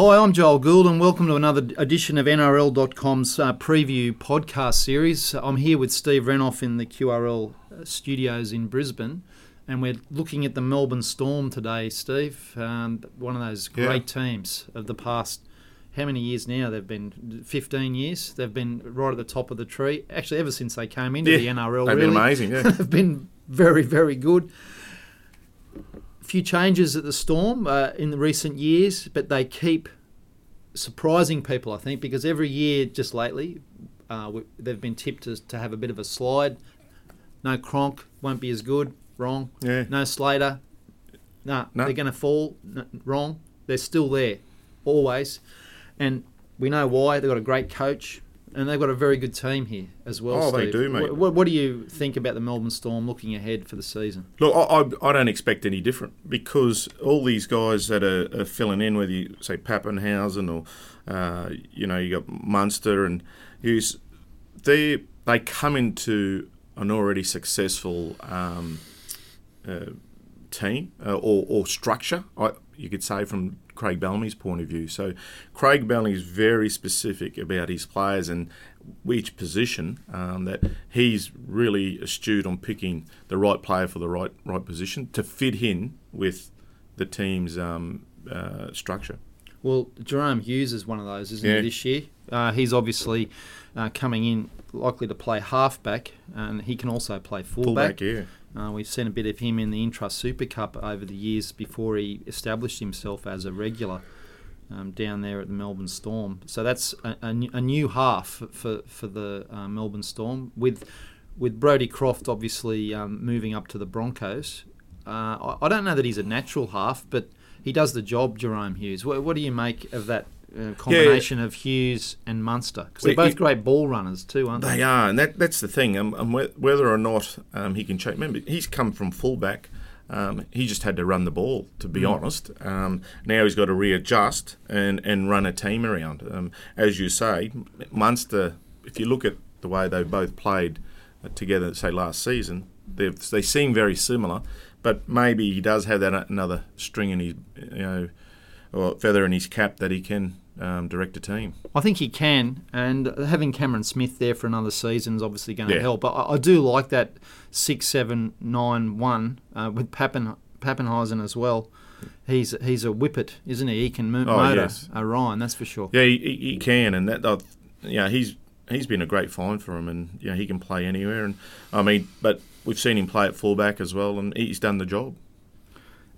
Hi, I'm Joel Gould, and welcome to another edition of NRL.com's uh, preview podcast series. I'm here with Steve Renouf in the QRL uh, studios in Brisbane, and we're looking at the Melbourne Storm today, Steve. Um, one of those Yeah. great teams of the past. How many years now? They've been 15 years. They've been right at the top of the tree. Actually, ever since they came into Yeah, the NRL, they've really. been amazing, yeah. they've been very, very good. A few changes at the Storm uh, in the recent years, but they keep surprising people, I think, because every year, just lately, uh, we- they've been tipped to, to have a bit of a slide. No Cronk, won't be as good. Wrong. Yeah. No Slater. Nah, No. they're going to fall. Wrong. They're still there, always. And we know why. They've got a great coach, and they've got a very good team here as well. Oh, they do, mate. What, what do you think about the Melbourne Storm looking ahead for the season? Look, I, I, I don't expect any different because all these guys that are, are filling in, whether you say Papenhuyzen or uh, you know you got Munster and Hughes, they they come into an already successful um, uh, team uh, or, or structure. I, you could say from Craig Bellamy's point of view. So Craig Bellamy is very specific about his players and which position um, that he's really astute on picking the right player for the right right position to fit in with the team's um, uh, structure. Well, Jahrome Hughes is one of those, isn't Yeah. he, this year? Uh, he's obviously uh, coming in likely to play halfback, and he can also play fullback. Fullback, yeah. Uh, we've seen a bit of him in the Intrust Super Cup over the years before he established himself as a regular um, down there at the Melbourne Storm. So that's a, a, new- a new half for for the uh, Melbourne Storm with with Brodie Croft obviously um, moving up to the Broncos. Uh, I, I don't know that he's a natural half, but he does the job. Jahrome Hughes. What, what do you make of that? Uh, combination of Hughes and Munster because they're both great ball runners too, aren't they? They are, and that, that's the thing. Um, and whether or not um, he can change, remember he's come from fullback. Um, he just had to run the ball, to be honest. Um, now he's got to readjust and, and run a team around. Um, as you say, Munster. If you look at the way they both played uh, together, say last season, they they seem very similar. But maybe he does have that another string in his, you know, or feather in his cap that he can um, direct a team. I think he can, and having Cameron Smith there for another season is obviously going to Yeah. help. I, I do like that six seven nine one uh, with Papen, Papenhuyzen as well. He's he's a whippet, isn't he? He can mo- Oh, motor yes. Orion, that's for sure. Yeah, he, he can, and that, that yeah, he's he's been a great find for him, and you know he can play anywhere, and I mean, but we've seen him play at fullback as well, and he's done the job.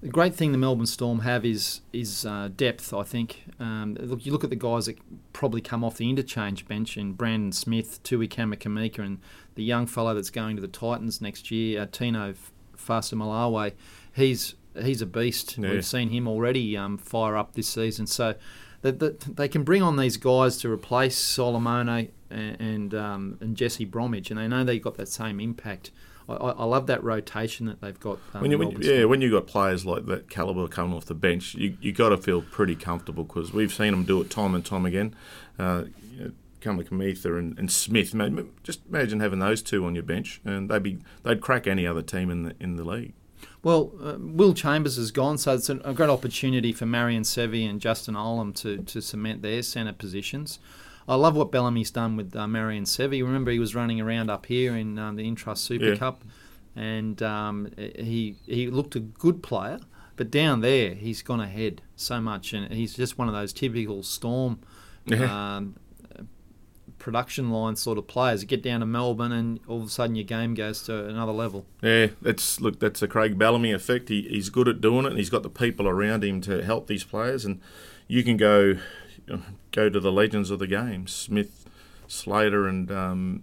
The great thing the Melbourne Storm have is is uh, depth. I think. Um, look, you look at the guys that probably come off the interchange bench in Brandon Smith, Tui Kamikamica, and the young fellow that's going to the Titans next year, uh, Tino Fa'asuamaleaui. He's he's a beast. Yeah. We've seen him already um, fire up this season. So that that they can bring on these guys to replace Solomona and and, um, and Jesse Bromwich, and they know they've got that same impact. I, I love that rotation that they've got. Um, When you, when, yeah, when you got players like that caliber coming off the bench, you you got to feel pretty comfortable because we've seen them do it time and time again. Uh, you know, and, and Smith, just imagine having those two on your bench, and they'd be they'd crack any other team in the in the league. Well, uh, Will Chambers is gone, so it's an, a great opportunity for Marion Seve and Justin Olam to, to cement their centre positions. I love what Bellamy's done with uh, Marion Seve. Remember, he was running around up here in um, the Intrust Super Yeah. Cup, and um, he he looked a good player, but down there he's gone ahead so much, and he's just one of those typical Storm. Yeah. Um, production line sort of players You get down to Melbourne and all of a sudden your game goes to another level. Yeah, that's look. That's the Craig Bellamy effect. He, he's good at doing it, and he's got the people around him to help these players. And you can go go to the legends of the game: Smith, Slater, and um,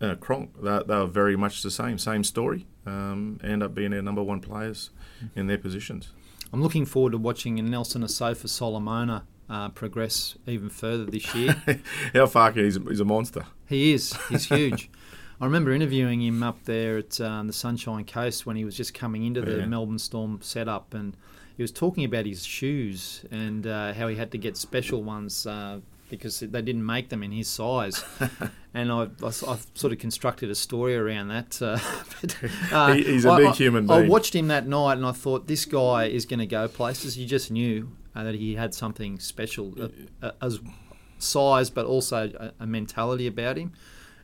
uh, Cronk. They, they were very much the same, same story. Um, end up being our number one players in their positions. I'm looking forward to watching Nelson Asofa Solomona uh, progress even further this year. How far can he's, he's a monster? he is. He's huge. I remember interviewing him up there at um, the Sunshine Coast when he was just coming into the Yeah. Melbourne Storm setup, and he was talking about his shoes and uh, how he had to get special ones uh, because they didn't make them in his size. and I, I, I sort of constructed a story around that. Uh, but, uh, He- he's a I- big I- human being. I watched him that night, and I thought this guy is going to go places. You just knew. uh, that he had something special uh, uh, as size, but also a, a mentality about him.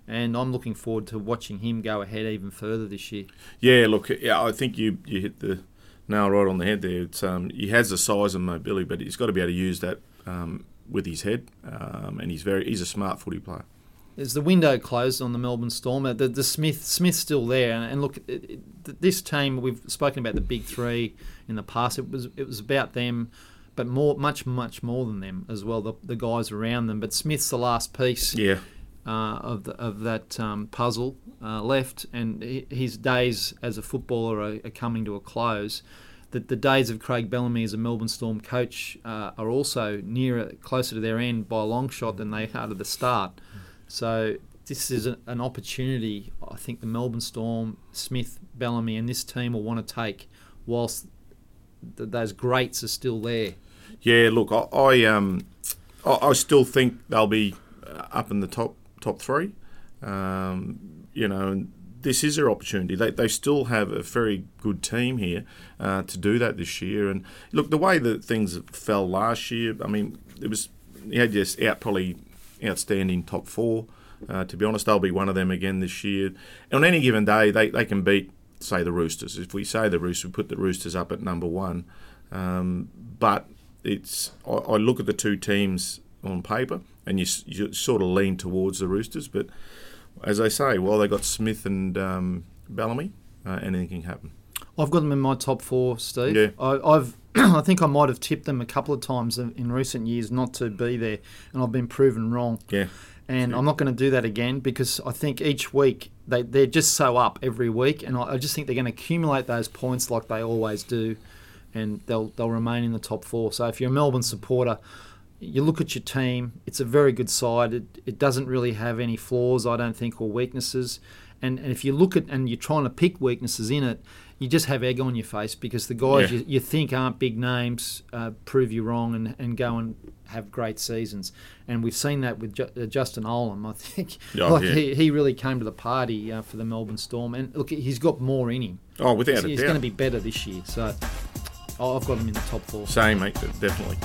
And I'm looking forward to watching him go ahead even further this year. Yeah, look, yeah, I think you you hit the nail right on the head there. It's um, he has the size and mobility, but he's got to be able to use that um, with his head, um, and he's very he's a smart footy player. Is the window closed on the Melbourne Storm? The, the Smith Smith's still there, and, and look, it, it, this team we've spoken about the big three in the past. It was it was about them, but more much much more than them as well. The, the guys around them, but Smith's the last piece Yeah, uh, of the, of that um, puzzle uh, left, and his days as a footballer are, are coming to a close. The, the days of Craig Bellamy as a Melbourne Storm coach uh, are also nearer, closer to their end by a long shot than they are to the start. So this is a, an opportunity. I think the Melbourne Storm, Smith, Bellamy, and this team will want to take, whilst th- those greats are still there. yeah. Look, I, I um, I, I still think they'll be up in the top top three. Um, you know, this is their opportunity. They, they still have a very good team here uh, to do that this year. And look, the way that things fell last year, I mean, it was you had just out probably outstanding top four. Uh, to be honest, they'll be one of them again this year. On any given day, they, they can beat, say, the Roosters. If we say the Roosters, we put the Roosters up at number one. Um, but it's I, I look at the two teams on paper, and you, you sort of lean towards the Roosters. But as I say, while they got Smith and um, Bellamy, uh, anything can happen. I've got them in my top four, Steve. Yeah. I, I've I think I might have tipped them a couple of times in, recent years not to be there, and I've been proven wrong. Yeah, And I'm not going to do that again because I think each week they they're just so up every week, and I, I just think they're going to accumulate those points like they always do, and they'll they'll remain in the top four. So if you're a Melbourne supporter. You look at your team; it's a very good side. It, it doesn't really have any flaws, I don't think, or weaknesses. And, and if you look at and you're trying to pick weaknesses in it, you just have egg on your face because the guys Yeah. you, you think aren't big names uh, prove you wrong and, and go and have great seasons. And we've seen that with Ju- uh, Justin Olam. I think Oh, like yeah. he, he really came to the party uh, for the Melbourne Storm. And look, he's got more in him. oh, without He's, a he's going to be better this year. So oh, I've got him in the top four. Same, mate, definitely.